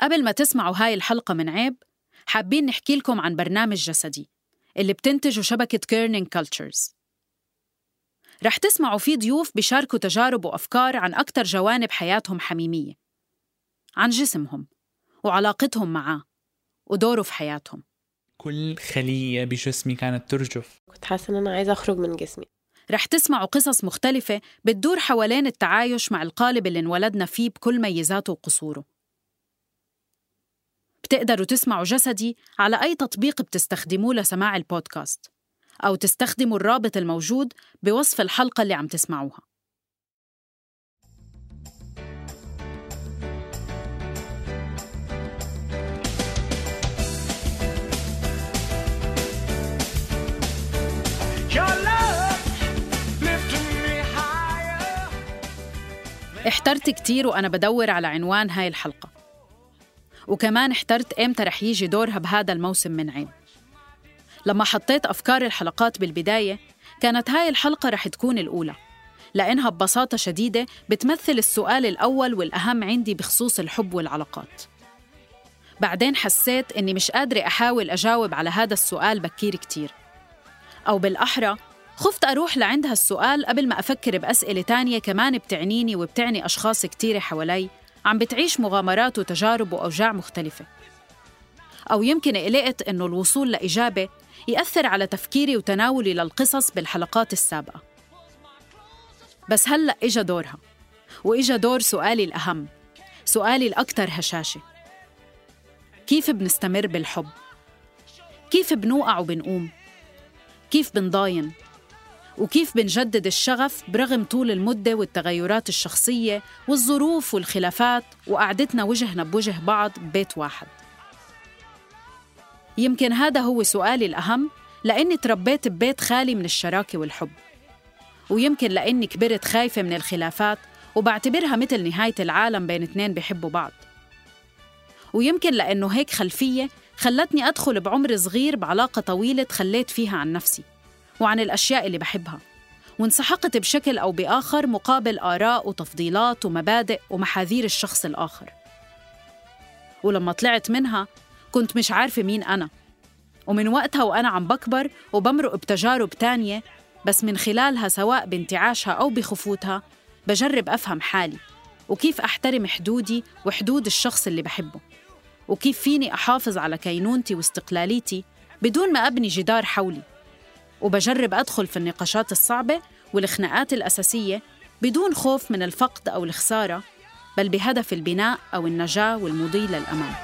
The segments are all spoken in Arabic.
قبل ما تسمعوا هاي الحلقة من عيب حابين نحكي لكم عن برنامج جسدي اللي بتنتجه شبكة Kerning Cultures رح تسمعوا فيه ضيوف بيشاركوا تجارب وأفكار عن أكثر جوانب حياتهم حميمية عن جسمهم وعلاقتهم معاه ودوره في حياتهم. كل خلية بجسمي كانت ترجف. كنت حاسة إن أنا عايزة أخرج من جسمي. رح تسمعوا قصص مختلفة بتدور حوالين التعايش مع القالب اللي انولدنا فيه بكل ميزاته وقصوره. بتقدروا تسمعوا جسدي على أي تطبيق بتستخدموه لسماع البودكاست أو تستخدموا الرابط الموجود بوصف الحلقة اللي عم تسمعوها. احترت كتير وأنا بدور على عنوان هاي الحلقة. وكمان احترت إمتى رح يجي دورها بهذا الموسم من عين. لما حطيت أفكار الحلقات بالبداية كانت هاي الحلقة رح تكون الأولى لأنها ببساطة شديدة بتمثل السؤال الأول والأهم عندي بخصوص الحب والعلاقات. بعدين حسيت إني مش قادرة أحاول أجاوب على هذا السؤال بكير كتير. أو بالأحرى خفت أروح لعند هالسؤال قبل ما أفكر بأسئلة تانية كمان بتعنيني وبتعني أشخاص كتيرة حوالي عم بتعيش مغامرات وتجارب وأوجاع مختلفة أو يمكن قلقت إنه الوصول لإجابة يأثر على تفكيري وتناولي للقصص بالحلقات السابقة بس هلأ إجا دورها وإجا دور سؤالي الأهم سؤالي الأكثر هشاشة كيف بنستمر بالحب؟ كيف بنوقع وبنقوم؟ كيف بنضاين؟ وكيف بنجدد الشغف برغم طول المدة والتغيرات الشخصية والظروف والخلافات وقعدتنا وجهنا بوجه بعض ببيت واحد. يمكن هذا هو سؤالي الأهم لأني تربيت ببيت خالي من الشراكة والحب. ويمكن لأني كبرت خايفة من الخلافات وبعتبرها مثل نهاية العالم بين اثنين بيحبوا بعض. ويمكن لأنه هيك خلفية خلتني أدخل بعمر صغير بعلاقة طويلة تخليت فيها عن نفسي. وعن الأشياء اللي بحبها وانسحقت بشكل أو بآخر مقابل آراء وتفضيلات ومبادئ ومحاذير الشخص الآخر. ولما طلعت منها كنت مش عارفة مين أنا ومن وقتها وأنا عم بكبر وبمرق بتجارب تانية بس من خلالها سواء بانتعاشها أو بخفوتها بجرب أفهم حالي وكيف أحترم حدودي وحدود الشخص اللي بحبه وكيف فيني أحافظ على كينونتي واستقلاليتي بدون ما أبني جدار حولي. وبجرب أدخل في النقاشات الصعبة والخناقات الأساسية بدون خوف من الفقد أو الخسارة بل بهدف البناء أو النجاة والمضي للأمام.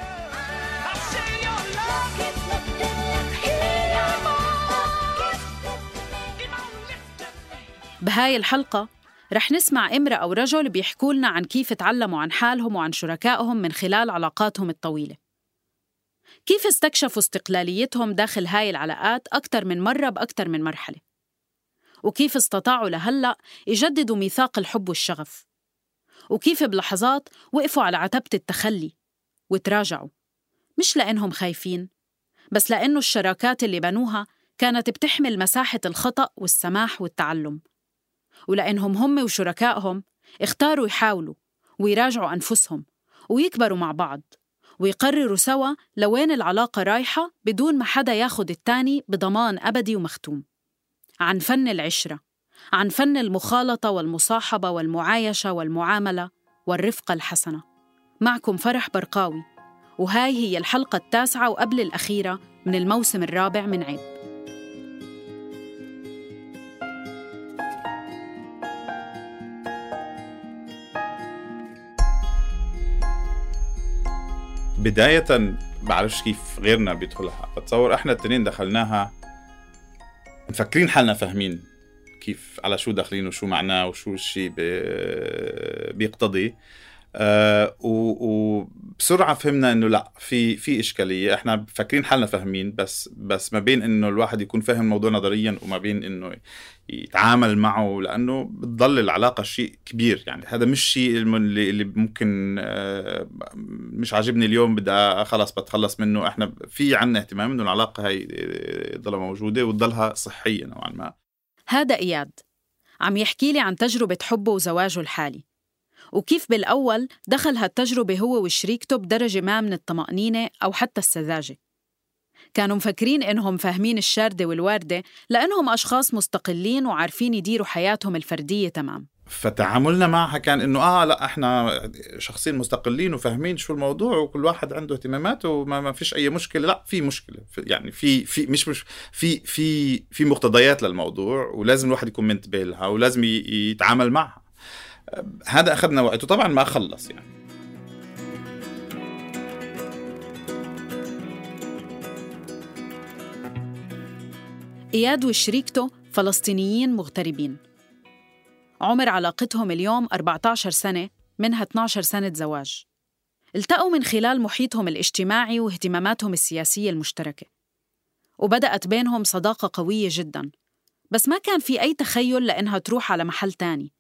بهاي الحلقة رح نسمع امرأة أو رجل بيحكوا لنا عن كيف تعلموا عن حالهم وعن شركائهم من خلال علاقاتهم الطويلة. كيف استكشفوا استقلاليتهم داخل هاي العلاقات أكثر من مرة بأكثر من مرحلة؟ وكيف استطاعوا لهلأ يجددوا ميثاق الحب والشغف؟ وكيف بلحظات وقفوا على عتبة التخلي وتراجعوا؟ مش لأنهم خايفين بس لأنه الشراكات اللي بنوها كانت بتحمل مساحة الخطأ والسماح والتعلم. ولأنهم هم وشركائهم اختاروا يحاولوا ويراجعوا أنفسهم ويكبروا مع بعض. ويقرروا سوا لوين العلاقة رايحة بدون ما حدا ياخد التاني بضمان أبدي ومختوم. عن فن العشرة عن فن المخالطة والمصاحبة والمعايشة والمعاملة والرفقة الحسنة. معكم فرح برقاوي وهاي هي الحلقة التاسعة وقبل الأخيرة من الموسم الرابع من عيب بداية بعرفش كيف غيرنا بيدخلها بتصور إحنا التنين دخلناها مفكرين حالنا فاهمين كيف على شو داخلين وشو معناه وشو الشيء بيقتضي. آه وبسرعه فهمنا إنه لا في في إشكالية. إحنا فاكرين حالنا فاهمين بس بس ما بين إنه الواحد يكون فاهم الموضوع نظريا وما بين إنه يتعامل معه لأنه بتضل العلاقة شيء كبير. يعني هذا مش شيء اللي, اللي ممكن آه مش عاجبني اليوم بدي خلص بتخلص منه. إحنا في عنا اهتمام إنه العلاقة هي تضلها موجودة وتضلها صحية نوعا ما. هذا إياد عم يحكي لي عن تجربة حبه وزواجه الحالي. وكيف بالأول دخل هالتجربة هو وشريكته بدرجة ما من الطمأنينة أو حتى السذاجة. كانوا مفكرين إنهم فاهمين الشاردة والواردة لأنهم أشخاص مستقلين وعارفين يديروا حياتهم الفردية تمام. فتعاملنا معها كان إنه آه لا إحنا شخصين مستقلين وفاهمين شو الموضوع وكل واحد عنده اهتماماته وما ما فيش أي مشكلة. لا في مشكلة. يعني في في مش مش في في في مقتضيات للموضوع ولازم الواحد يكون منتبه لها ولازم يتعامل معها. هذا أخذنا وقت وطبعا ما خلص يعني. إياد وشريكته فلسطينيين مغتربين. عمر علاقتهم اليوم 14 سنة منها 12 سنة زواج. التقوا من خلال محيطهم الاجتماعي واهتماماتهم السياسية المشتركة. وبدأت بينهم صداقة قوية جدا. بس ما كان في أي تخيل لأنها تروح على محل تاني.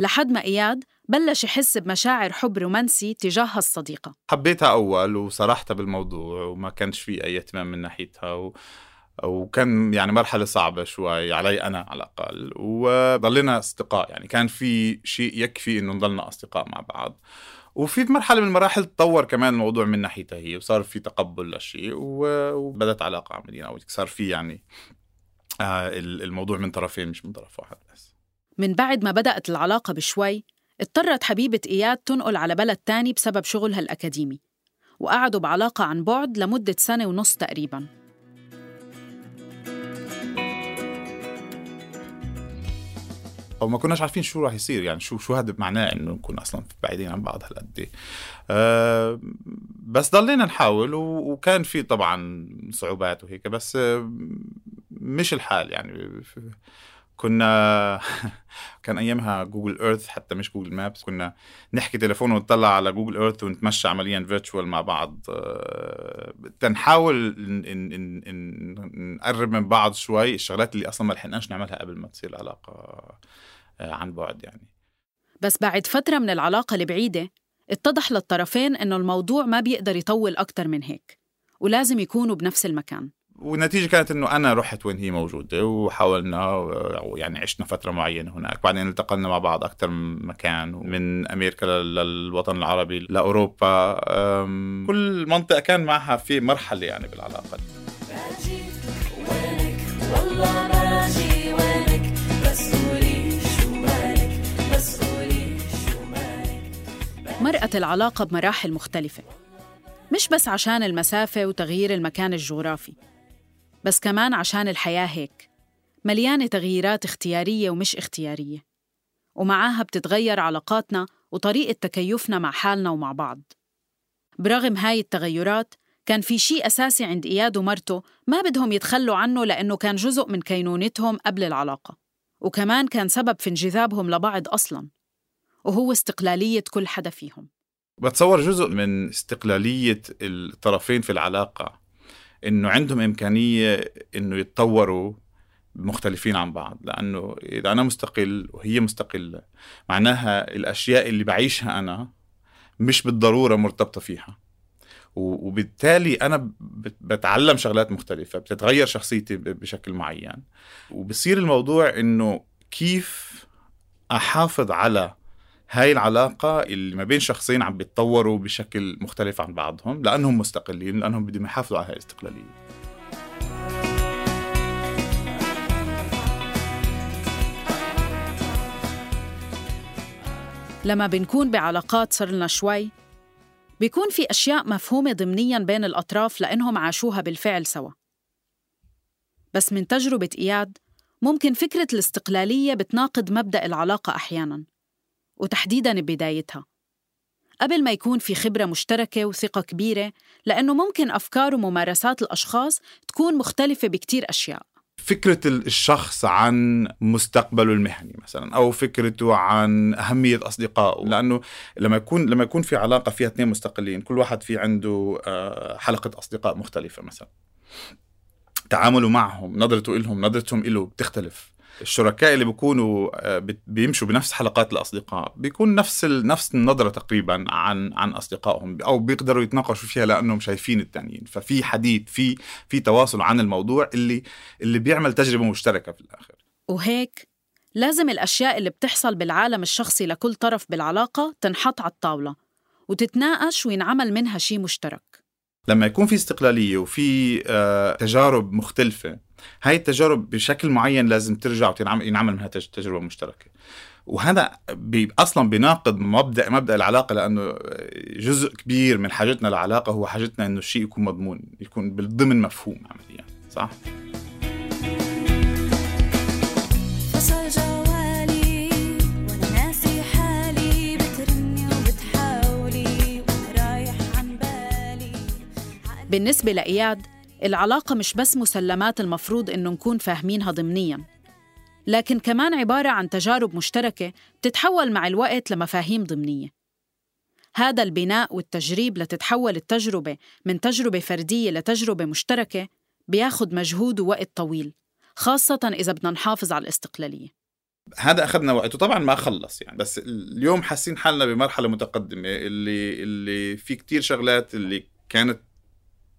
لحد ما إياد بلش يحس بمشاعر حب رومانسي تجاه الصديقة. حبيتها أول وصرحتها بالموضوع وما كانش في أي اهتمام من ناحيتها و... وكان يعني مرحلة صعبة شوي علي أنا على الأقل. وضلينا أصدقاء يعني كان في شيء يكفي إنه نضلنا أصدقاء مع بعض. وفي مرحلة من المراحل تطور كمان الموضوع من ناحيتها هي وصار في تقبل للشيء وبدت علاقة عملية أو صار في يعني آه الموضوع من طرفين مش من طرف واحد بس. من بعد ما بدأت العلاقة بشوي اضطرت حبيبة إياد تنقل على بلد تاني بسبب شغلها الأكاديمي وقعدوا بعلاقة عن بعد لمدة سنة ونص تقريباً. أو ما كناش عارفين شو راح يصير يعني شو شو هذا معناه إنه نكون أصلا بعيدين عن بعض هالقد أه بس ضلينا نحاول وكان في طبعا صعوبات وهيك بس مش الحال يعني. كنا كان أيامها Google Earth حتى مش Google Maps كنا نحكي تليفون ونطلع على Google Earth ونتمشى عمليا virtual مع بعض. آه، تنحاول نقرب من بعض شوي. الشغلات اللي أصلا ما لحقناش نعملها قبل ما تصير العلاقه آه، عن بعد يعني. بس بعد فترة من العلاقة البعيدة اتضح للطرفين إنه الموضوع ما بيقدر يطول أكثر من هيك ولازم يكونوا بنفس المكان. والنتيجه كانت إنه أنا رحت وين هي موجودة وحاولنا يعني عشنا فترة معينة هناك. بعدين التقلنا مع بعض أكثر من مكان من أمريكا للوطن العربي لأوروبا. كل منطقة كان معها في مرحلة يعني بالعلاقة. مرقت العلاقة بمراحل مختلفة مش بس عشان المسافة وتغيير المكان الجغرافي. بس كمان عشان الحياة هيك. مليانة تغييرات اختيارية ومش اختيارية. ومعاها بتتغير علاقاتنا وطريقة تكيفنا مع حالنا ومع بعض. برغم هاي التغيرات كان في شيء أساسي عند إياد ومرته ما بدهم يتخلوا عنه لأنه كان جزء من كينونتهم قبل العلاقة. وكمان كان سبب في انجذابهم لبعض أصلاً. وهو استقلالية كل حدا فيهم. بتصور جزء من استقلالية الطرفين في العلاقة. إنه عندهم إمكانية إنه يتطوروا مختلفين عن بعض لأنه إذا أنا مستقل وهي مستقلة معناها الأشياء اللي بعيشها أنا مش بالضرورة مرتبطة فيها. وبالتالي أنا بتعلم شغلات مختلفة بتتغير شخصيتي بشكل معين. وبصير الموضوع إنه كيف أحافظ على هاي العلاقة اللي ما بين شخصين عم بيتطوروا بشكل مختلف عن بعضهم لأنهم مستقلين لأنهم بدهم يحافظوا على هاي الاستقلالية. لما بنكون بعلاقات صرنا شوي بيكون في أشياء مفهومة ضمنياً بين الأطراف لأنهم عاشوها بالفعل سوا. بس من تجربة إياد ممكن فكرة الاستقلالية بتناقض مبدأ العلاقة أحياناً. وتحديداً ببدايتها قبل ما يكون في خبرة مشتركة وثقة كبيرة لأنه ممكن أفكار وممارسات الأشخاص تكون مختلفة بكتير أشياء. فكرة الشخص عن مستقبله المهني مثلا أو فكرته عن أهمية أصدقائه. لأنه لما يكون لما يكون في علاقة فيها اثنين مستقلين كل واحد في عنده آه، حلقة أصدقاء مختلفة مثلا. تعامله معهم نظرته إلهم نظرتهم إله بتختلف. الشركاء اللي بيكونوا آه، بيمشوا بنفس حلقات الأصدقاء بيكون نفس نفس النظرة تقريبا عن عن أصدقائهم أو بيقدروا يتناقشوا فيها لأنهم شايفين التانيين. ففي حديث في في تواصل عن الموضوع اللي اللي بيعمل تجربة مشتركة في الآخر. وهيك لازم الأشياء اللي بتحصل بالعالم الشخصي لكل طرف بالعلاقة تنحط على الطاولة وتتناقش وينعمل منها شيء مشترك. لما يكون في استقلالية وفي آه، تجارب مختلفة هاي التجارب بشكل معين لازم ترجع وينعمل منها تجربة مشتركة. وهذا بي أصلا بيناقض مبدا مبدأ العلاقة لأنه جزء كبير من حاجتنا للعلاقه هو حاجتنا إنه الشيء يكون مضمون يكون ضمن مفهوم عمليا صح؟ بالنسبة لإياد العلاقة مش بس مسلمات المفروض إنه نكون فاهمينها ضمنياً. لكن كمان عبارة عن تجارب مشتركة بتتحول مع الوقت لمفاهيم ضمنية. هذا البناء والتجريب لتتحول التجربة من تجربة فردية لتجربة مشتركة بياخد مجهود ووقت طويل خاصة إذا بدنا نحافظ على الاستقلالية. هذا أخذنا وقت وطبعا ما خلص يعني بس اليوم حاسين حالنا بمرحلة متقدمة اللي اللي في كتير شغلات اللي كانت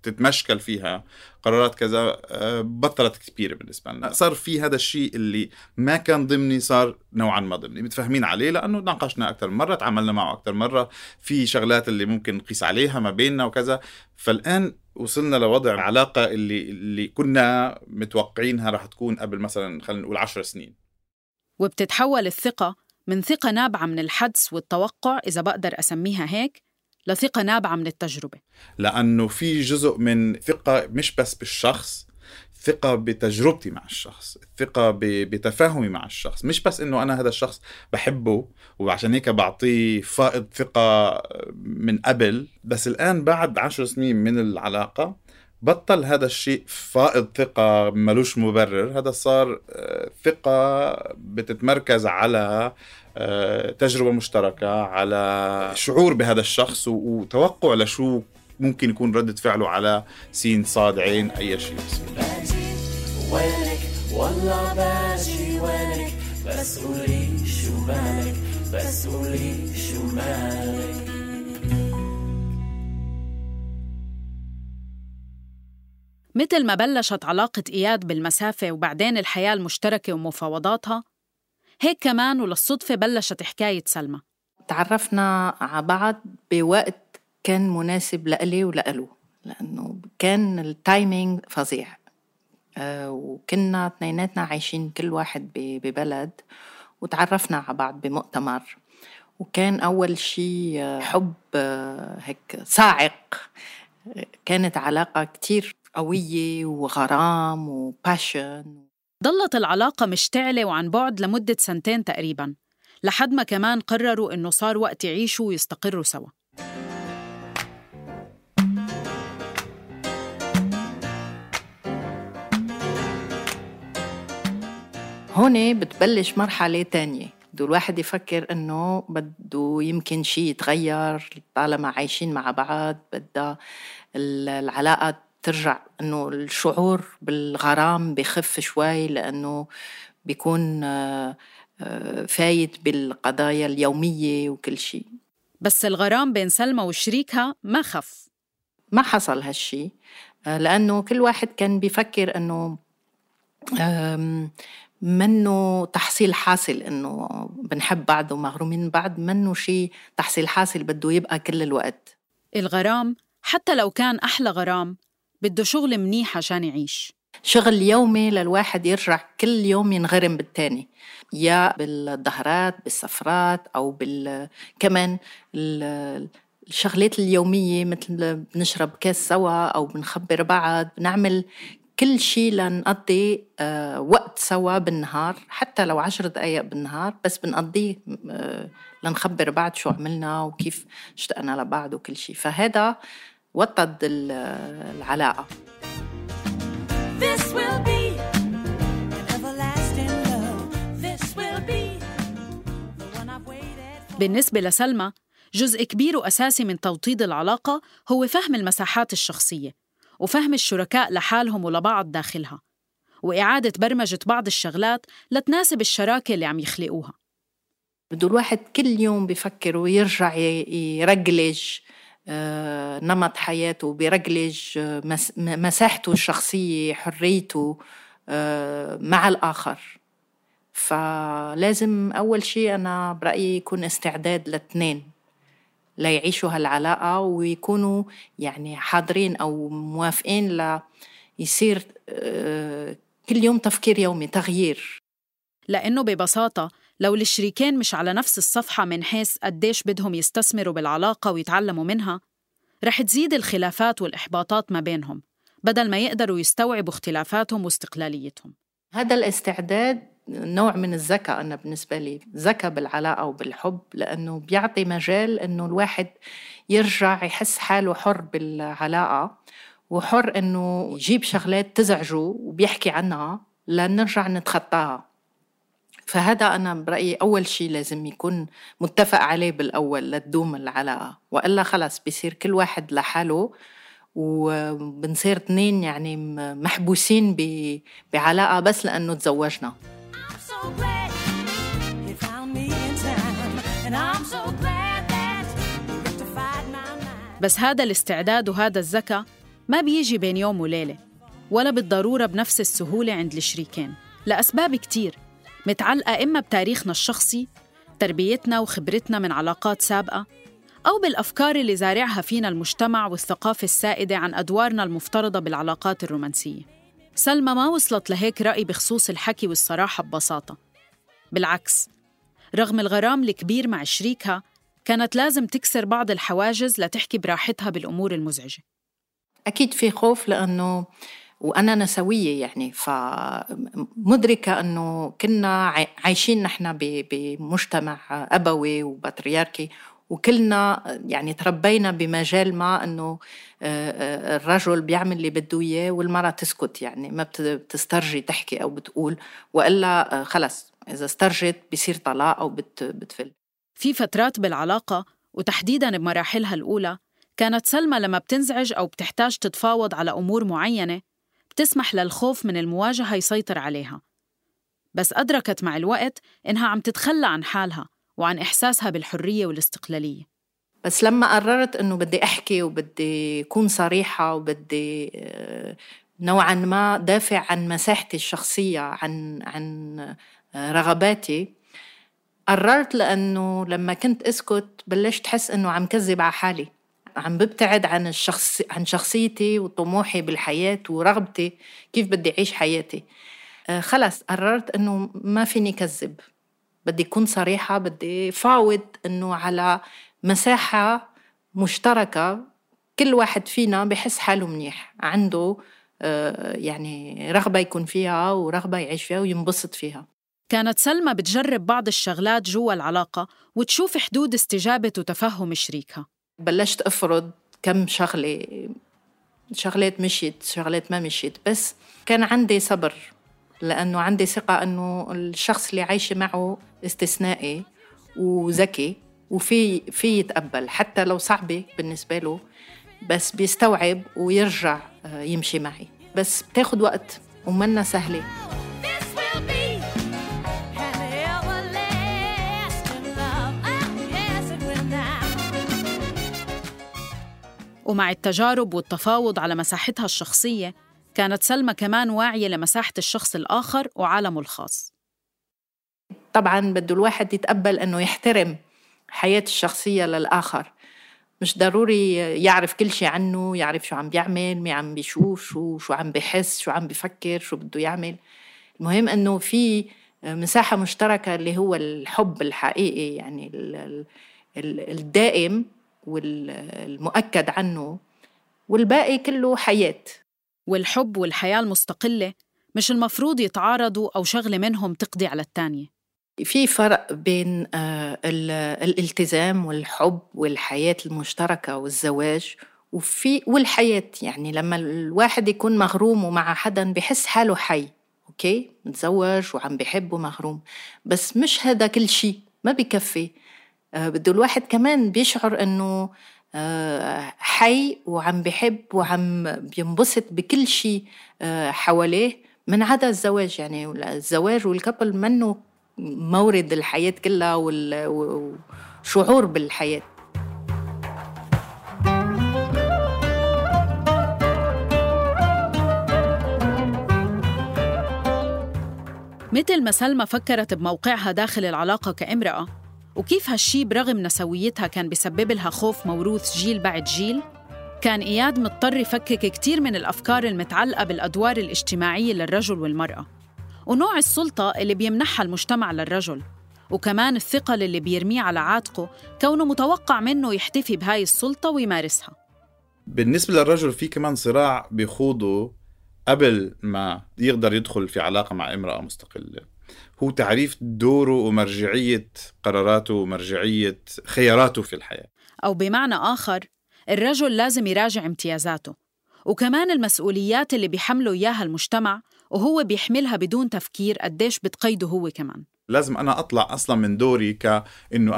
تتمشكل فيها قرارات كذا آه، بطلت كبيره بالنسبة لنا. صار في هذا الشيء اللي ما كان ضمني صار نوعا ما ضمني. متفاهمين عليه لأنه ناقشنا أكثر من مرة تعاملنا معه أكثر مرة. في شغلات اللي ممكن نقيس عليها ما بيننا وكذا. فالآن وصلنا لوضع علاقه اللي اللي كنا متوقعينها راح تكون قبل مثلا خلينا نقول 10 سنين. وبتتحول الثقة من ثقة نابعة من الحدس والتوقع إذا بقدر أسميها هيك لثقة نابعة من التجربة. لأنه في جزء من ثقة مش بس بالشخص ثقة بتجربتي مع الشخص الثقة بتفاهمي مع الشخص. مش بس إنه أنا هذا الشخص بحبه وعشان هيك بعطيه فائض ثقة من قبل بس الآن بعد عشر سنين من العلاقة بطل هذا الشيء فائض ثقة ملوش مبرر. هذا صار آه، ثقة بتتمركز على تجربة مشتركة على شعور بهذا الشخص وتوقع لشو ممكن يكون ردة فعله على سين صاد عين أي شيء. وينك؟ والله باجي وينك. بس قولي شو مالك؟ بس قولي شو مالك؟ مثل ما بلشت علاقة إياد بالمسافة وبعدين الحياة المشتركة ومفاوضاتها هيك كمان وللصدفة بلشت حكاية سلمى. تعرفنا على بعض بوقت كان مناسب لإلي ولإله لأنه كان ال timing فظيع. أه وكنا اثنيناتنا عايشين كل واحد ببلد وتعرفنا على بعض بمؤتمر. وكان أول شيء آه، حب آه، هيك صاعق. كانت علاقة كتير قوية وغرام و passion ضلت العلاقة مشتعلة وعن بعد لمدة سنتين تقريباً لحد ما كمان قرروا إنه صار وقت يعيشوا ويستقروا سوا. هون بتبلش مرحلة تانية. بده الواحد يفكر إنه بده يمكن شيء يتغير طالما عايشين مع بعض بدها العلاقة ترجع إنه الشعور بالغرام بخف شوي لأنه بيكون آه، آه، فايت بالقضايا اليومية وكل شيء. بس الغرام بين سلمى وشريكها ما خف. ما حصل هالشي آه، لأنه كل واحد كان بيفكر أنه منه تحصيل حاصل إنه بنحب بعض ومغرومين بعض منه شيء تحصيل حاصل بده يبقى كل الوقت. الغرام حتى لو كان أحلى غرام بده شغل منيح عشان يعيش. شغل يومي للواحد يرجع كل يوم ينغرم بالتاني يا بالظهرات بالسفرات أو بال كمان الشغلات اليومية مثل بنشرب كاس سوا أو بنخبر بعض بنعمل كل شيء لنقضي آه، وقت سوا بالنهار حتى لو عشر دقايق بالنهار بس بنقضيه آه، لنخبر بعض شو عملنا وكيف اشتقنا لبعض وكل شيء فهذا وطد العلاقة. بالنسبة لسلمى جزء كبير وأساسي من توطيد العلاقة هو فهم المساحات الشخصية وفهم الشركاء لحالهم ولبعض داخلها وإعادة برمجة بعض الشغلات لتناسب الشراكة اللي عم يخلقوها. بده الواحد كل يوم بفكر ويرجع يرجلج نمط حياته بيرجلج آه، مساحته الشخصية حريته آه، مع الآخر. فلازم أول شيء أنا برأيي يكون استعداد لاثنين ليعيشوا هالعلاقة ويكونوا يعني حاضرين أو موافقين ل يصير آه، كل يوم تفكير يومي تغيير. لأنه ببساطة لو الشريكين مش على نفس الصفحة من حيث قديش بدهم يستثمروا بالعلاقة ويتعلموا منها رح تزيد الخلافات والإحباطات ما بينهم بدل ما يقدروا يستوعبوا اختلافاتهم واستقلاليتهم. هذا الاستعداد نوع من الذكاء أنا بالنسبة لي ذكاء بالعلاقة وبالحب لأنه بيعطي مجال أنه الواحد يرجع يحس حاله حر بالعلاقة وحر أنه يجيب شغلات تزعجه وبيحكي عنها لنرجع نتخطاها. فهذا أنا برأيي أول شيء لازم يكون متفق عليه بالأول لتدوم العلاقة. وإلا خلص بيصير كل واحد لحاله وبنصير اثنين يعني محبوسين بعلاقة بس لأنه تزوجنا. بس هذا الاستعداد وهذا الذكاء ما بيجي بين يوم وليلة ولا بالضرورة بنفس السهولة عند الشريكين. لأسباب كتير. متعلقة إما بتاريخنا الشخصي تربيتنا وخبرتنا من علاقات سابقة أو بالأفكار اللي زارعها فينا المجتمع والثقافة السائدة عن أدوارنا المفترضة بالعلاقات الرومانسية. سلمى ما وصلت لهيك رأي بخصوص الحكي والصراحة ببساطة. بالعكس رغم الغرام الكبير مع شريكها كانت لازم تكسر بعض الحواجز لتحكي براحتها بالأمور المزعجة. أكيد في خوف لأنه وأنا نسوية يعني فمدركة أنه كنا عايشين نحن بمجتمع أبوي وبطريركي وكلنا يعني تربينا بمجال ما إنه آه، آه، الرجل بيعمل اللي بده إياه والمرأة تسكت يعني ما بتسترجي تحكي أو بتقول وإلا آه، خلص إذا استرجت بصير طلاق أو بتفل. في فترات بالعلاقة وتحديدا بمراحلها الأولى كانت سلمى لما بتنزعج أو بتحتاج تتفاوض على أمور معينة بتسمح للخوف من المواجهة يسيطر عليها. بس أدركت مع الوقت إنها عم تتخلى عن حالها وعن إحساسها بالحرية والاستقلالية. بس لما قررت إنه بدي أحكي وبدي أكون صريحة وبدي آه، نوعا ما دافع عن مساحتي الشخصية عن عن آه، رغباتي قررت لأنه لما كنت أسكت بلشت أحس إنه عم كذب على حالي. عم ببتعد عن الشخص عن شخصيتي وطموحي بالحياة ورغبتي كيف بدي أعيش حياتي. آه، خلص قررت إنه ما فيني كذب. بدي أكون صريحة بدي فاوض إنه على مساحة مشتركة كل واحد فينا بحس حاله منيح. عنده آه، يعني رغبة يكون فيها ورغبة يعيش فيها وينبسط فيها. كانت سلمى بتجرب بعض الشغلات جوا العلاقة وتشوف حدود استجابة وتفهم شريكها. بلشت أفرض كم شغلة شغلات مشيت شغلات ما مشيت. بس كان عندي صبر لأنه عندي ثقة أنه الشخص اللي عايشة معه استثنائي وذكي وفي في يتقبل حتى لو صعبة بالنسبة له بس بيستوعب ويرجع آه، يمشي معي. بس بتاخد وقت ومنا سهلة. ومع التجارب والتفاوض على مساحتها الشخصية كانت سلمى كمان واعية لمساحة الشخص الآخر وعالمه الخاص. طبعا بده الواحد يتقبل أنه يحترم حياة الشخصية للآخر. مش ضروري يعرف كل شيء عنه يعرف شو عم بيعمل مي عم بيشوف شو شو عم بحس شو عم بفكر شو بده يعمل. المهم إنه في مساحة مشتركة اللي هو الحب الحقيقي يعني الدائم والمؤكد عنه والباقي كله حياة. والحب والحياة المستقلة مش المفروض يتعارضوا أو شغلة منهم تقضي على الثانية في فرق بين آه، الالتزام والحب والحياة المشتركة والزواج وفي والحياة. يعني لما الواحد يكون مغروم ومع حدا بحس حاله حي أوكي؟ متزوج وعم بحب ومغروم بس مش هذا كل شيء ما بكفي. بده الواحد كمان بيشعر إنه آه، حي وعم بحب وعم بينبسط بكل شيء آه، حواليه من عدا الزواج. يعني الزواج والكبل منه مورد الحياة كلها والشعور بالحياة. مثل ما سلمى فكرت بموقعها داخل العلاقة كامرأة وكيف هالشي برغم نسويتها كان بسبب لها خوف موروث جيل بعد جيل؟ كان إياد مضطر يفكك كتير من الأفكار المتعلقة بالأدوار الاجتماعية للرجل والمرأة ونوع السلطة اللي بيمنحها المجتمع للرجل وكمان الثقل اللي بيرميه على عاتقه كونه متوقع منه يحتفي بهاي السلطة ويمارسها. بالنسبة للرجل في كمان صراع بيخوضه قبل ما يقدر يدخل في علاقة مع امرأة مستقلة. هو تعريف دوره ومرجعية قراراته ومرجعية خياراته في الحياة. أو بمعنى آخر الرجل لازم يراجع امتيازاته وكمان المسؤوليات اللي بيحمله إياها المجتمع وهو بيحملها بدون تفكير قديش بتقيده هو كمان. لازم أنا أطلع أصلا من دوري كانه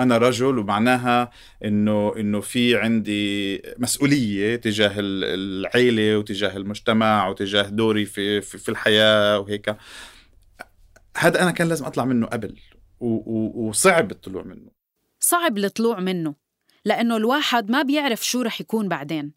أنا رجل ومعناها إنه إنه في عندي مسؤولية تجاه العيلة وتجاه المجتمع وتجاه دوري في في, في الحياة وهيك. هذا أنا كان لازم أطلع منه قبل وصعب الطلوع منه. صعب الطلوع منه لأنه الواحد ما بيعرف شو رح يكون بعدين.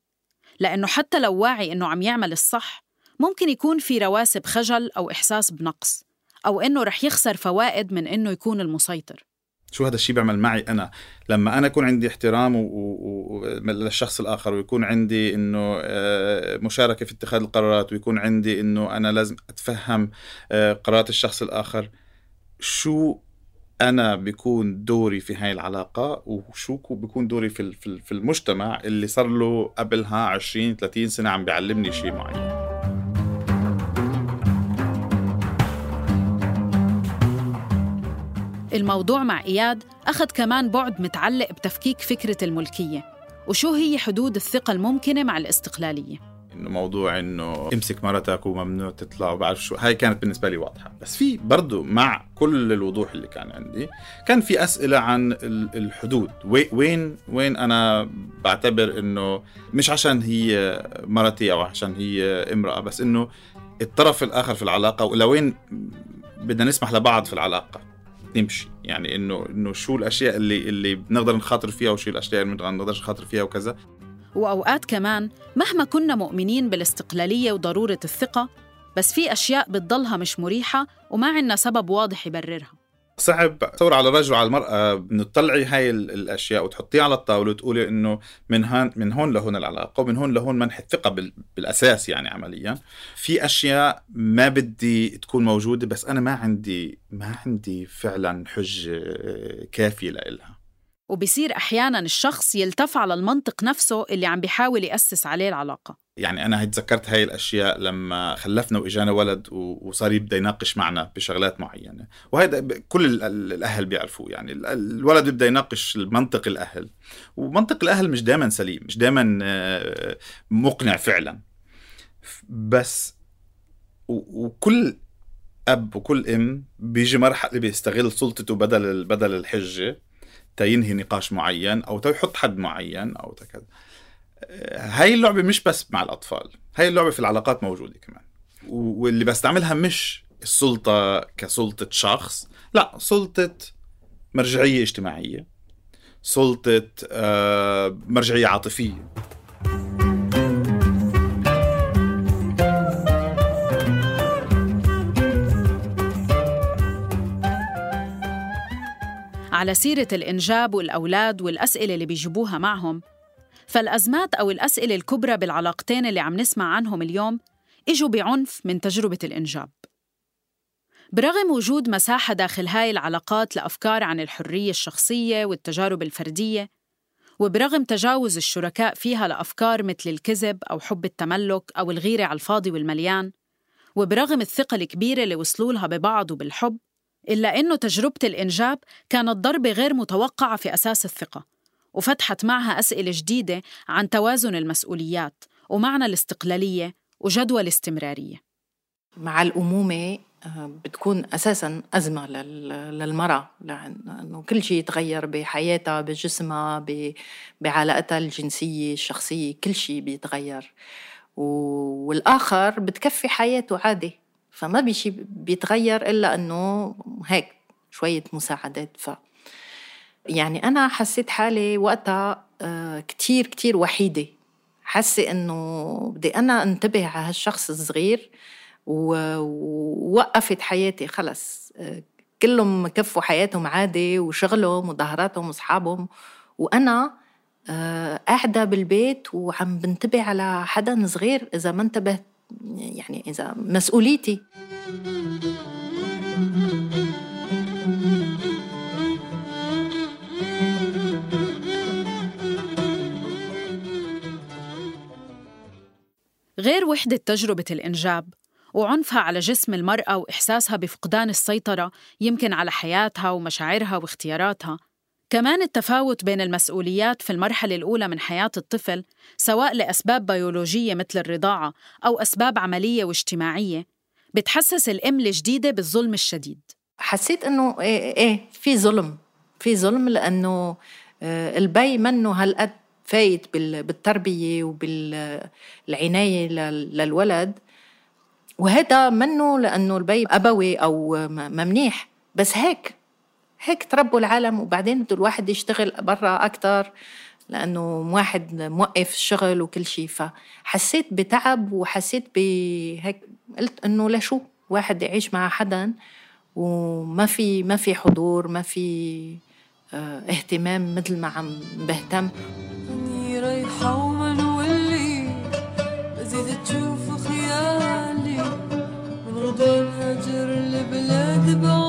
لأنه حتى لو واعي إنه عم يعمل الصح ممكن يكون في رواسب خجل أو إحساس بنقص أو إنه رح يخسر فوائد من إنه يكون المسيطر. شو هذا الشيء بيعمل معي أنا؟ لما أنا يكون عندي احترام و... و... للشخص الآخر ويكون عندي إنه آه، مشاركة في اتخاذ القرارات ويكون عندي إنه أنا لازم أتفهم آه، قرارات الشخص الآخر شو أنا بيكون دوري في هاي العلاقة؟ وشو بيكون دوري في في المجتمع اللي صار له قبلها 20 30 سنة عم بيعلمني شيء معين. الموضوع مع إياد أخذ كمان بعد متعلق بتفكيك فكرة الملكية وشو هي حدود الثقة الممكنة مع الاستقلالية؟ إنه موضوع إنه امسك مرتك وممنوع تطلع وبعرف شو هاي كانت بالنسبة لي واضحة. بس في برضه مع كل الوضوح اللي كان عندي كان في أسئلة عن الحدود. وين وين أنا بعتبر إنه مش عشان هي مرتي أو عشان هي امرأة بس إنه الطرف الآخر في العلاقة ولوين بدنا نسمح لبعض في العلاقة. نمشي يعني إنه إنه شو الأشياء اللي اللي بنقدر نخاطر فيها وشو الأشياء اللي ما بنقدرش نخاطر فيها وكذا. وأوقات كمان مهما كنا مؤمنين بالاستقلالية وضرورة الثقة بس في أشياء بتضلها مش مريحة وما عندنا سبب واضح يبررها. صعب تصور على الرجل وعلى المرأة بنطلعي هاي الأشياء وتحطيها على الطاولة وتقولي إنه من هون من هون لهون العلاقة ومن هون لهون منح الثقة بالأساس يعني عمليا. في أشياء ما بدي تكون موجودة بس أنا ما عندي ما عندي فعلا حجة كافية لإلها. وبصير أحيانا الشخص يلتف على المنطق نفسه اللي عم بيحاول يأسس عليه العلاقة. يعني أنا تذكرت هاي الأشياء لما خلفنا وإجانا ولد وصار يبدأ يناقش معنا بشغلات معينة. وهذا كل الأهل بيعرفوه. يعني الولد بيبدأ يناقش منطق الأهل. ومنطق الأهل مش دائما سليم مش دائما آه، مقنع فعلا. بس وكل أب وكل أم بيجي مرحلة بيستغل سلطته بدل بدل الحجة. تينهي نقاش معين أو تيحط حد معين أو كذا. هاي اللعبة مش بس مع الأطفال هاي اللعبة في العلاقات موجودة كمان. واللي بستعملها مش السلطة كسلطة شخص لا سلطة مرجعية اجتماعية سلطة آه، مرجعية عاطفية. على سيرة الإنجاب والأولاد والأسئلة اللي بيجيبوها معهم. فالأزمات أو الأسئلة الكبرى بالعلاقتين اللي عم نسمع عنهم اليوم إجوا بعنف من تجربة الإنجاب. برغم وجود مساحة داخل هاي العلاقات لأفكار عن الحرية الشخصية والتجارب الفردية وبرغم تجاوز الشركاء فيها لأفكار مثل الكذب أو حب التملك أو الغيرة على الفاضي والمليان وبرغم الثقة الكبيرة اللي وصلوا لها ببعض وبالحب إلا إنه تجربة الإنجاب كانت ضربة غير متوقعة في أساس الثقة وفتحت معها أسئلة جديدة عن توازن المسؤوليات ومعنى الاستقلالية وجدوى الاستمرارية. مع الأمومة آه، بتكون أساسا أزمة للمرأة لأنه كل شيء يتغير بحياتها بجسمها بعلاقتها الجنسية الشخصية كل شيء بيتغير. والآخر بتكفي حياته عادي. فما بشي بيتغير إلا أنه هيك شوية مساعدات. ف يعني أنا حسيت حالي وقتها آه، كتير كتير وحيدة. حاسة إنه بدي أنا انتبه على هالشخص الصغير ووقفت حياتي. خلص آه، كلهم كفوا حياتهم عادي وشغلهم وظهراتهم وأصحابهم. وأنا آه، قاعدة بالبيت وعم بنتبه على حدا صغير. إذا ما انتبهت يعني إذا مسؤوليتي. غير وحدة تجربة الإنجاب وعنفها على جسم المرأة وإحساسها بفقدان السيطرة يمكن على حياتها ومشاعرها واختياراتها. كمان التفاوت بين المسؤوليات في المرحلة الأولى من حياة الطفل سواء لأسباب بيولوجية مثل الرضاعة أو أسباب عملية واجتماعية بتحسس الأم الجديدة بالظلم الشديد. حسيت إنه إيه, إيه في ظلم في ظلم لأنه آه، البي منه هالقد فايت بالتربية وبالعناية للولد وهذا منه لأنه البي أبوي أو ممنيح. بس هيك هيك تربوا العالم وبعدين بده الواحد يشتغل برا أكتر لأنه واحد موقف الشغل وكل شيء. فحسيت بتعب وحسيت بهيك قلت إنه لشو؟ واحد يعيش مع حدا وما في ما في حضور ما في آه اهتمام مثل ما عم بهتم. إني رايحة ومنولي بزيد تشوف خيالي. من غدوة هاجر لبلاد بعيدة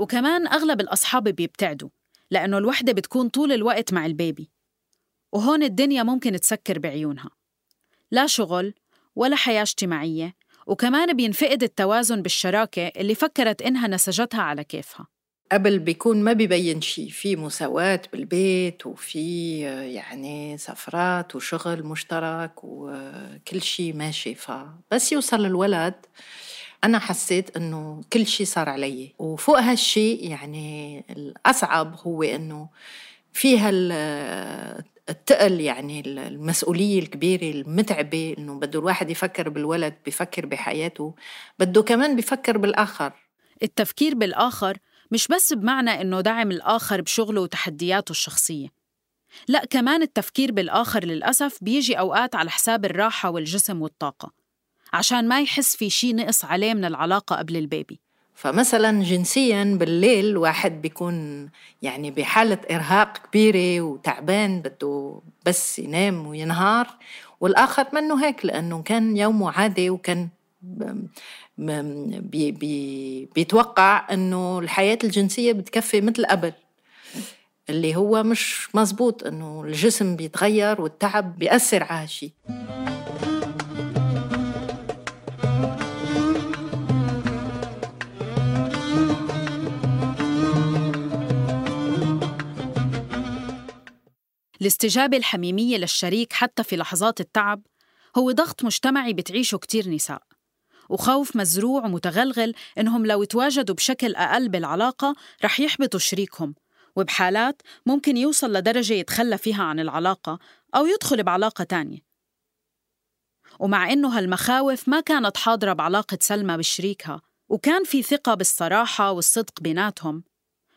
وكمان أغلب الأصحاب بيبتعدوا لأنه الوحدة بتكون طول الوقت مع البيبي. وهون الدنيا ممكن تسكر بعيونها. لا شغل ولا حياة اجتماعية وكمان بينفقد التوازن بالشراكة اللي فكرت إنها نسجتها على كيفها. قبل بيكون ما بيبين شيء في مساواة بالبيت وفي يعني سفرات وشغل مشترك وكل شيء ماشي فبس يوصل الولد أنا حسيت إنه كل شيء صار علي وفوق هالشيء يعني الأصعب هو إنه فيها التقل يعني المسؤولية الكبيرة المتعبة إنه بده الواحد يفكر بالولد بيفكر بحياته بده كمان بيفكر بالآخر. التفكير بالآخر مش بس بمعنى إنه دعم الآخر بشغله وتحدياته الشخصية. لا كمان التفكير بالآخر للأسف بيجي أوقات على حساب الراحة والجسم والطاقة. عشان ما يحس في شي نقص عليه من العلاقة قبل البيبي. فمثلا جنسيا بالليل واحد بيكون يعني بحالة إرهاق كبيرة وتعبان بده بس ينام وينهار والآخر منه هيك لأنه كان يومه عادي وكان بي بي بيتوقع إنه الحياة الجنسية بتكفي مثل قبل اللي هو مش مزبوط إنه الجسم بيتغير والتعب بيأثر على هالشيء الاستجابة الحميمية للشريك حتى في لحظات التعب هو ضغط مجتمعي بتعيشه كتير نساء. وخوف مزروع ومتغلغل إنهم لو تواجدوا بشكل أقل بالعلاقة رح يحبطوا شريكهم وبحالات ممكن يوصل لدرجة يتخلى فيها عن العلاقة أو يدخل بعلاقة تانية. ومع إنه هالمخاوف ما كانت حاضرة بعلاقة سلمى بشريكها وكان في ثقة بالصراحة والصدق بيناتهم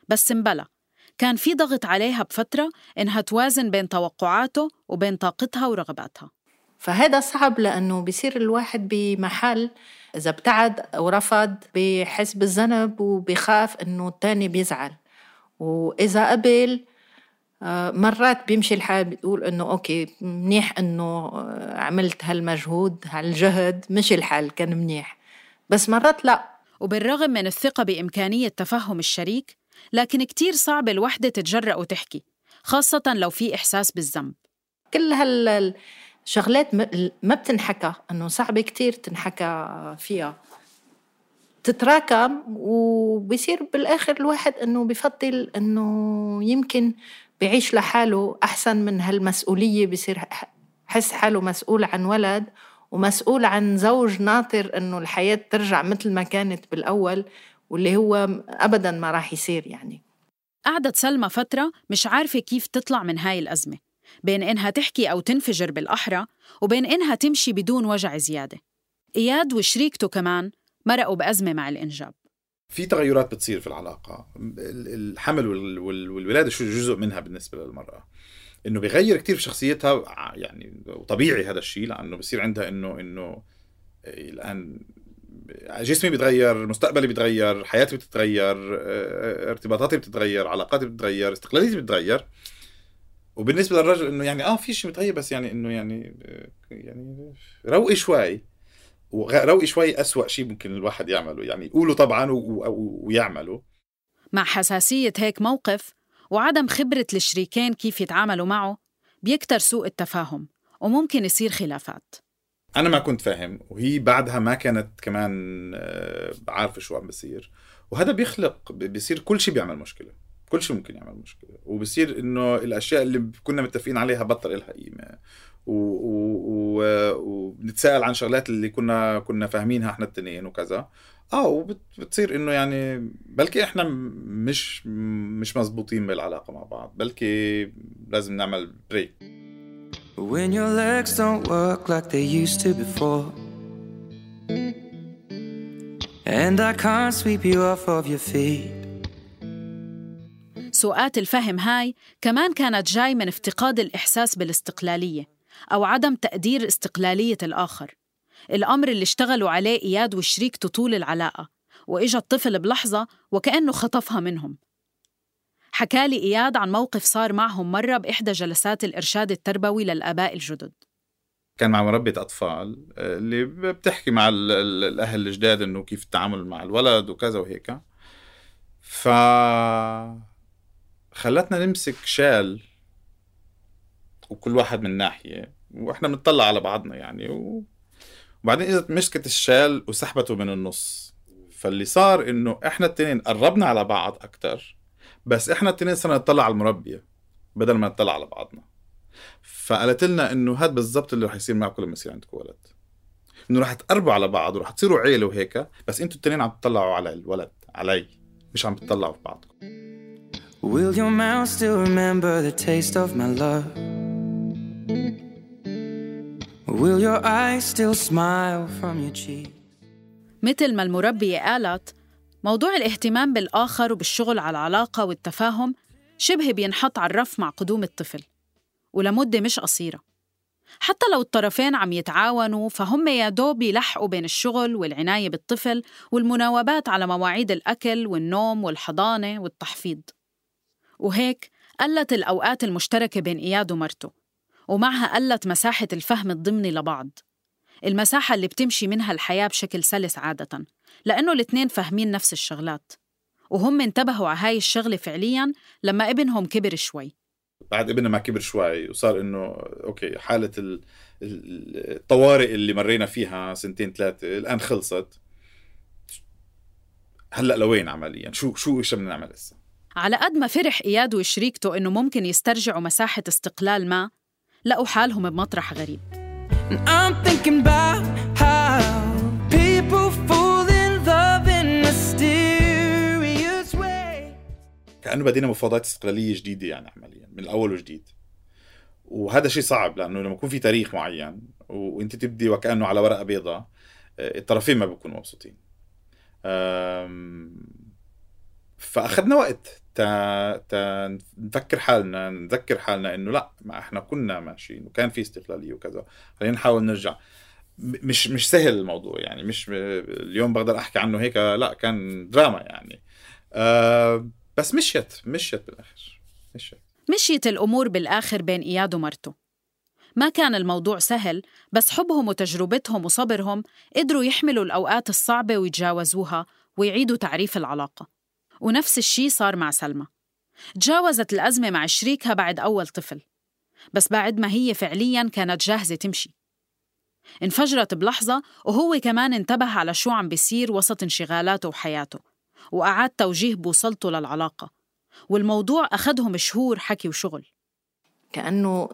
بس مبلا كان في ضغط عليها بفترة إنها توازن بين توقعاته وبين طاقتها ورغباتها. فهذا صعب لأنه بيصير الواحد بمحل إذا ابتعد أو رفض بحس بالذنب وبخاف إنه التاني بيزعل. وإذا قبل آه، مرات بيمشي الحال بتقول إنه أوكي منيح إنه آه، عملت هالمجهود هالجهد مشي الحال كان منيح. بس مرات لا. وبالرغم من الثقة بإمكانية تفهم الشريك لكن كتير صعب الوحدة تتجرأ وتحكي خاصة لو في إحساس بالذنب. كل هال شغلات ما بتنحكى إنه صعبه كتير تنحكى فيها. تتراكم وبصير بالآخر الواحد إنه بفضل إنه يمكن بعيش لحاله أحسن من هالمسؤولية بصير حس حاله مسؤول عن ولد ومسؤول عن زوج ناطر إنه الحياة ترجع مثل ما كانت بالأول. واللي هو ابدا ما راح يصير يعني. قعدت سلمى فترة مش عارفة كيف تطلع من هاي الأزمة بين إنها تحكي أو تنفجر بالأحرى وبين إنها تمشي بدون وجع زيادة. إياد وشريكته كمان مرقوا بأزمة مع الإنجاب. في تغيرات بتصير في العلاقة. الحمل والولادة شو جزء منها بالنسبة للمرأة؟ إنه بيغير كثير في شخصيتها يعني وطبيعي هذا الشيء لأنه بصير عندها انه إنه الان جسمي بيتغير مستقبلي بيتغير حياتي بتتغير آه، ارتباطاتي بتتغير علاقاتي بتتغير استقلاليتي بتتغير. وبالنسبة للرجل إنه يعني آه في شيء متغير بس يعني إنه يعني آه، يعني روقي شوي. وروقي شوي أسوأ شيء ممكن الواحد يعمله. يعني يقوله طبعا ويعمله مع حساسية هيك موقف وعدم خبرة الشريكين كيف يتعاملوا معه بيكتر سوء التفاهم وممكن يصير خلافات. أنا ما كنت فاهم وهي بعدها ما كانت كمان آه، عارفة شو عم بصير. وهذا بيخلق بيصير كل شيء بيعمل مشكلة. كل شيء ممكن يعمل مشكلة. وبصير إنه الأشياء اللي كنا متفقين عليها بطل إلها قيمة. ونتساءل عن شغلات اللي كنا كنا فاهمينها إحنا التنين وكذا. آه وبتصير إنه يعني بلكي إحنا مش مش مزبوطين بالعلاقة مع بعض. بلكي لازم نعمل break When your legs don't work like they used to before And I can't sweep you off of your feet. سوءات الفهم هاي كمان كانت جاي من افتقاد الإحساس بالاستقلالية أو عدم تقدير استقلالية الآخر. الأمر اللي اشتغلوا عليه إياد وشريكته طول العلاقة وإجا الطفل بلحظة وكأنه خطفها منهم. حكالي إياد عن موقف صار معهم مرة بإحدى جلسات الإرشاد التربوي للآباء الجدد. كان مع مربية أطفال اللي بتحكي مع الأهل الجداد إنه كيف التعامل مع الولد وكذا وهيك. ف خلتنا نمسك شال وكل واحد من ناحية وإحنا بنطلع على بعضنا يعني و... وبعدين إجت مسكت الشال وسحبته من النص. فاللي صار إنه إحنا التنين قربنا على بعض أكتر. بس إحنا التنين صرنا نطلع على المربية بدل ما نطلع على بعضنا فقالت لنا إنه هذا بالضبط اللي رح يصير معكم لما يصير عندكم ولد إنه رح تقربوا على بعض ورح تصيروا عيلة وهيك بس أنتوا التنين عم تطلعوا على الولد علي مش عم تطلعوا في بعضكم Will your mouth still remember the taste of my love? Will your eyes still smile from your cheek? مثل ما المربية قالت موضوع الاهتمام بالآخر وبالشغل على العلاقة والتفاهم شبه بينحط على الرف مع قدوم الطفل ولمدة مش قصيرة. حتى لو الطرفين عم يتعاونوا فهم يا دوب يلحقوا بين الشغل والعناية بالطفل والمناوبات على مواعيد الأكل والنوم والحضانة والتحفيظ. وهيك قلت الأوقات المشتركة بين إياد ومرته ومعها قلت مساحة الفهم الضمني لبعض. المساحة اللي بتمشي منها الحياة بشكل سلس عادة. لأنه الاثنين فاهمين نفس الشغلات وهم انتبهوا على هاي الشغلة فعليا لما ابنهم كبر شوي. بعد ابننا ما كبر شوي وصار إنه أوكي حالة الطوارئ اللي مرينا فيها سنتين ثلاثة الآن خلصت. هلأ لوين عمليا؟ شو شو إيش بدنا نعمل هسه؟ على قد ما فرح إياد وشريكته إنه ممكن يسترجعوا مساحة استقلال ما لقوا حالهم بمطرح غريب. I'm thinking about كأنه بدينا مفاوضات استقلالية جديدة يعني عمليا من الأول وجديد. وهذا شيء صعب لأنه لما يكون في تاريخ معين وأنت تبدي وكأنه على ورقة بيضاء الطرفين ما بيكونوا مبسوطين. فأخذنا وقت تا... تا نفكر حالنا نذكر حالنا إنه لا ما إحنا كنا ماشيين وكان في استقلالية وكذا. خلينا نحاول نرجع. مش مش سهل الموضوع يعني مش اليوم بقدر أحكي عنه هيك لا كان دراما يعني. أه بس مشيت مشيت بالآخر مشيت. مشيت الأمور بالآخر بين إياد ومرته ما كان الموضوع سهل بس حبهم وتجربتهم وصبرهم قدروا يحملوا الأوقات الصعبة ويتجاوزوها ويعيدوا تعريف العلاقة. ونفس الشي صار مع سلمى. تجاوزت الأزمة مع شريكها بعد أول طفل بس بعد ما هي فعلياً كانت جاهزة تمشي. انفجرت بلحظة وهو كمان انتبه على شو عم بيصير وسط انشغالاته وحياته. وأعاد توجيه بوصلته للعلاقة. والموضوع أخدهم شهور حكي وشغل. كأنه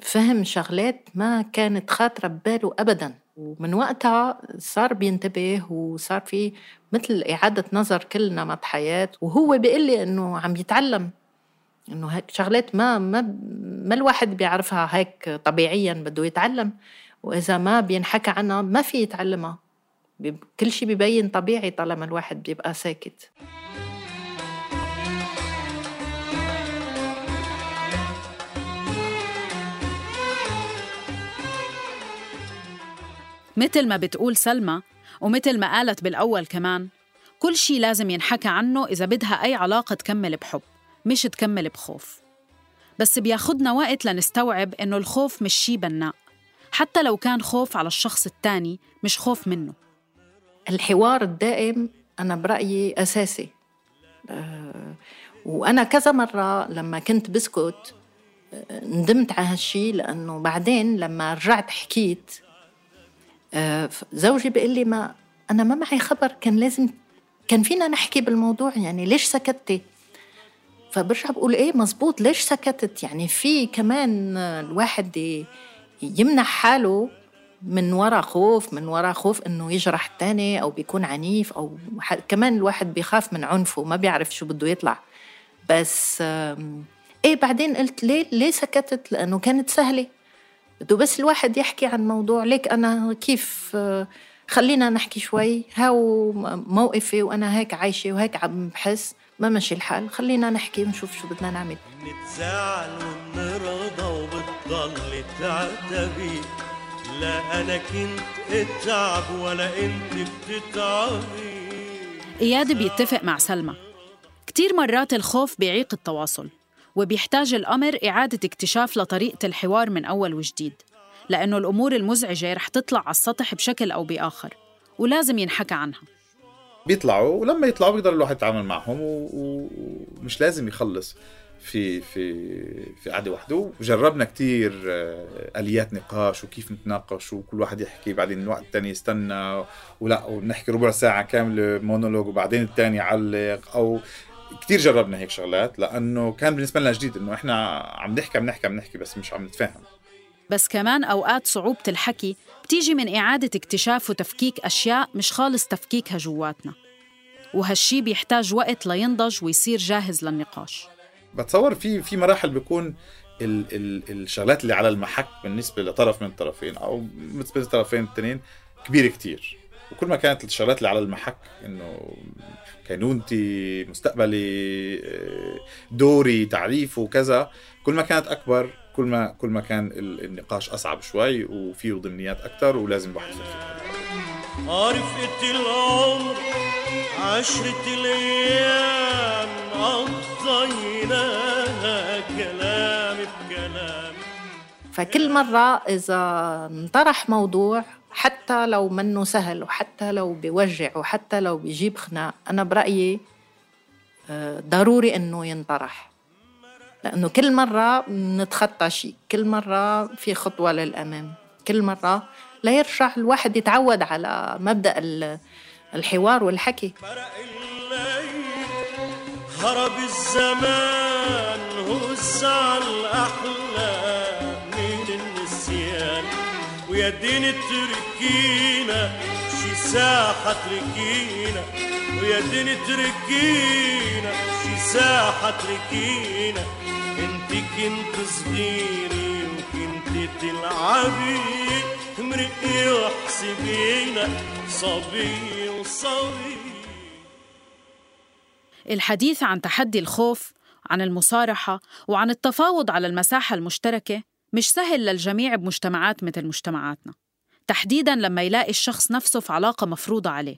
فهم شغلات ما كانت خاطرة بباله أبداً. ومن وقتها صار بينتبه وصار في مثل إعادة نظر كل نمط حياة. وهو بيقول لي إنه عم يتعلم إنه هيك شغلات ما ما ما الواحد بيعرفها هيك طبيعيا بده يتعلم. وإذا ما بينحكى عنها ما في يتعلمها. كل شيء ببين طبيعي طالما الواحد بيبقى ساكت. مثل ما بتقول سلمى ومثل ما قالت بالأول كمان كل شي لازم ينحكى عنه إذا بدها أي علاقة تكمل بحب مش تكمل بخوف. بس بياخدنا وقت لنستوعب إنه الخوف مش شي بناء حتى لو كان خوف على الشخص التاني مش خوف منه. الحوار الدائم أنا برأيي أساسي. أه وأنا كذا مرة لما كنت بسكت أه ندمت على هالشي لأنه بعدين لما رجعت حكيت أه زوجي بيقول لي ما أنا ما معي خبر كان لازم كان فينا نحكي بالموضوع يعني ليش سكتتي فبرجع بقول إيه مزبوط ليش سكتت؟ يعني في كمان الواحد يمنع حاله من وراء خوف من وراء خوف إنه يجرح الثاني أو بيكون عنيف أو كمان الواحد بيخاف من عنفه ما بيعرف شو بده يطلع. بس إيه بعدين قلت ليه ليه سكتت؟ لأنه كانت سهلة. بده بس الواحد يحكي عن موضوع. ليك أنا كيف خلينا نحكي شوي. هاو موقفي وأنا هيك عايشة وهيك عم بحس. ما مشي الحال. خلينا نحكي ونشوف شو بدنا نعمل. نتزعل ونرضى وبتضل تعتبي. لا أنا كنت أتعب ولا أنت بتتعبي. إياد بيتفق مع سلمى. كتير مرات الخوف بيعيق التواصل وبيحتاج الأمر إعادة اكتشاف لطريقة الحوار من أول وجديد لأنه الأمور المزعجة رح تطلع على السطح بشكل أو بآخر ولازم ينحكى عنها. بيطلعوا ولما يطلعوا بيقدر الواحد يتعامل معهم ومش لازم يخلص. في في في قعدة وحده. وجربنا كتير آليات نقاش وكيف نتناقش وكل واحد يحكي بعدين الوقت الثاني يستنى ولا ونحكي ربع ساعة كاملة مونولوج وبعدين الثاني يعلق. أو كتير جربنا هيك شغلات لأنه كان بالنسبة لنا جديد إنه إحنا عم نحكي عم نحكي عم نحكي بس مش عم نتفاهم. بس كمان أوقات صعوبة الحكي بتيجي من إعادة اكتشاف وتفكيك أشياء مش خالص تفكيكها جواتنا. وهالشي بيحتاج وقت لينضج ويصير جاهز للنقاش. بتصور في في مراحل بيكون ال ال الشغلات اللي على المحك بالنسبة لطرف من الطرفين أو بالنسبة للطرفين التنين كبيرة كتير. وكل ما كانت الشغلات اللي على المحك إنه كينونتي مستقبلي دوري تعريف وكذا كل ما كانت أكبر كل ما كل ما كان النقاش أصعب شوي وفيه ضمنيات أكثر ولازم الواحد يفكر عرفت العمر عشرة الأيام قضيناها كلام بكلام. فكل مرة إذا انطرح موضوع حتى لو منه سهل وحتى لو بيوجع وحتى لو بيجيب خناق أنا برأيي ضروري إنه ينطرح. لأنه كل مرة نتخطى شيء كل مرة في خطوة للأمام. كل مرة لا يرجع الواحد يتعود على مبدأ الحوار والحكي. فرق الليل هرب الزمان هز الأحلام من النسيان. ويا دين تركينا شي ساحة تركينا. ويا دين تركينا شي ساحة تركينا. انت كنت صغيري وكنت تلعبي امرئي واحسبينا صبي وصبي الحديث عن تحدي الخوف عن المصارحة وعن التفاوض على المساحة المشتركة مش سهل للجميع بمجتمعات مثل مجتمعاتنا. تحديداً لما يلاقي الشخص نفسه في علاقة مفروضة عليه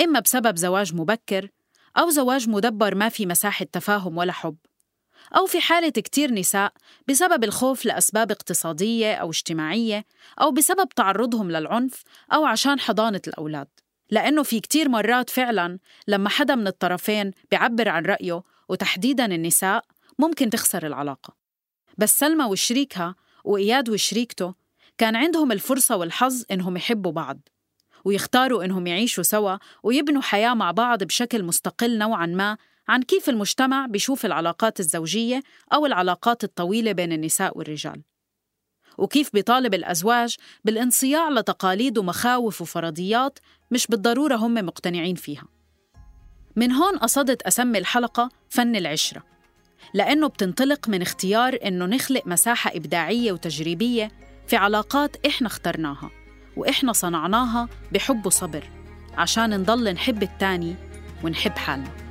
إما بسبب زواج مبكر أو زواج مدبر ما في مساحة تفاهم ولا حب أو في حالة كتير نساء بسبب الخوف لأسباب اقتصادية أو اجتماعية أو بسبب تعرضهم للعنف أو عشان حضانة الأولاد. لأنه في كتير مرات فعلاً لما حدا من الطرفين بيعبر عن رأيه وتحديداً النساء ممكن تخسر العلاقة. بس سلمى وشريكها وإياد وشريكته كان عندهم الفرصة والحظ إنهم يحبوا بعض ويختاروا إنهم يعيشوا سوا ويبنوا حياة مع بعض بشكل مستقل نوعاً ما عن كيف المجتمع بيشوف العلاقات الزوجية أو العلاقات الطويلة بين النساء والرجال. وكيف بيطالب الأزواج بالانصياع لتقاليد ومخاوف وفرضيات مش بالضرورة هم مقتنعين فيها. من هون قصدت أسمي الحلقة فن العشرة لأنه بتنطلق من اختيار إنه نخلق مساحة إبداعية وتجريبية في علاقات إحنا اخترناها وإحنا صنعناها بحب وصبر عشان نضل نحب التاني ونحب حالنا.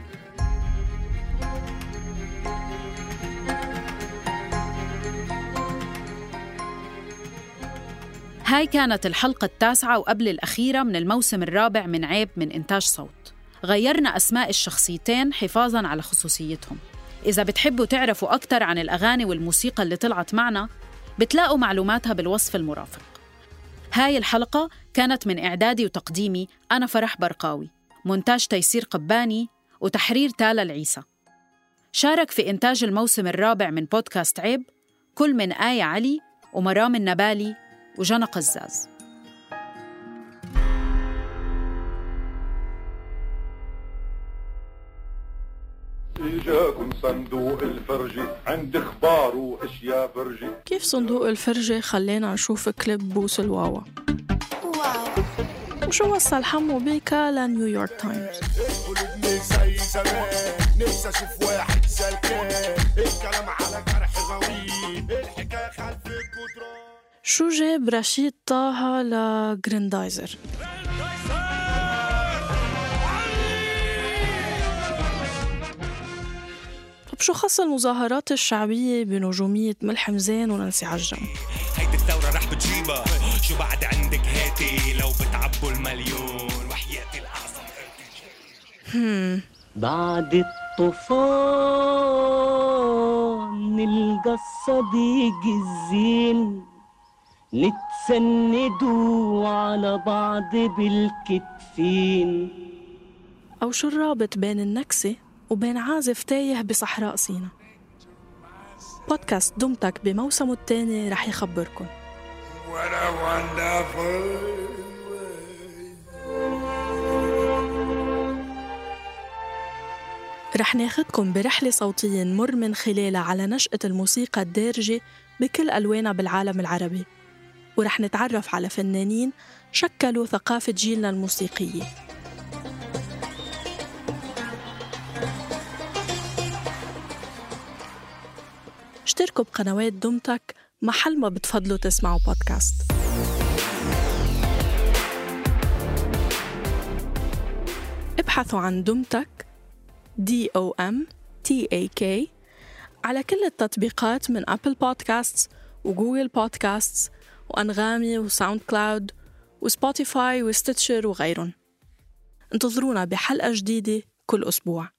هاي كانت الحلقة التاسعة وقبل الأخيرة من الموسم الرابع من عيب من إنتاج صوت. غيرنا أسماء الشخصيتين حفاظاً على خصوصيتهم. إذا بتحبوا تعرفوا أكثر عن الأغاني والموسيقى اللي طلعت معنا بتلاقوا معلوماتها بالوصف المرافق. هاي الحلقة كانت من إعدادي وتقديمي أنا فرح برقاوي مونتاج تيسير قباني وتحرير تالا العيسى. شارك في إنتاج الموسم الرابع من بودكاست عيب كل من آية علي ومرام النبالي وجنى قزاز. اجاكم صندوق الفرجة عند إخبار وأشياء فرجة كيف صندوق الفرجة خلينا نشوف كليب بوس الواوا. وشو وصل حمو بيكا لنيويورك تايمز؟ قلوبني زي زمان نفسي أشوف واحد سلكان الكلام شو جاب رشيد طه لجريندايزر طب شو خص المظاهرات الشعبية بنجومية ملحم زين ونانسي عجم هيدي الثورة رح بتجيبها. شو بعد عندك هاتي لو بتعبوا المليون؟ وحياتي الأعظم. بعد الطوفان نلقى الصديق الزين. نتسندوا على بعض بالكتفين. أو شو الرابط بين النكسة وبين عازف تايه بصحراء سينا؟ بودكاست دمتك بموسمه الثاني رح يخبركن. رح ناخدكم برحلة صوتية نمر من خلالها على نشأة الموسيقى الدارجة بكل ألوانها بالعالم العربي. ورح نتعرف على فنانين شكلوا ثقافة جيلنا الموسيقية. اشتركوا بقنوات دمتك محل ما بتفضلوا تسمعوا بودكاست ابحثوا عن دمتك D O M T A K على كل التطبيقات من أبل بودكاست و Google Podcasts وأنغامي و SoundCloud و Spotify و Stitcher وغيرهم. انتظرونا بحلقة جديدة كل أسبوع.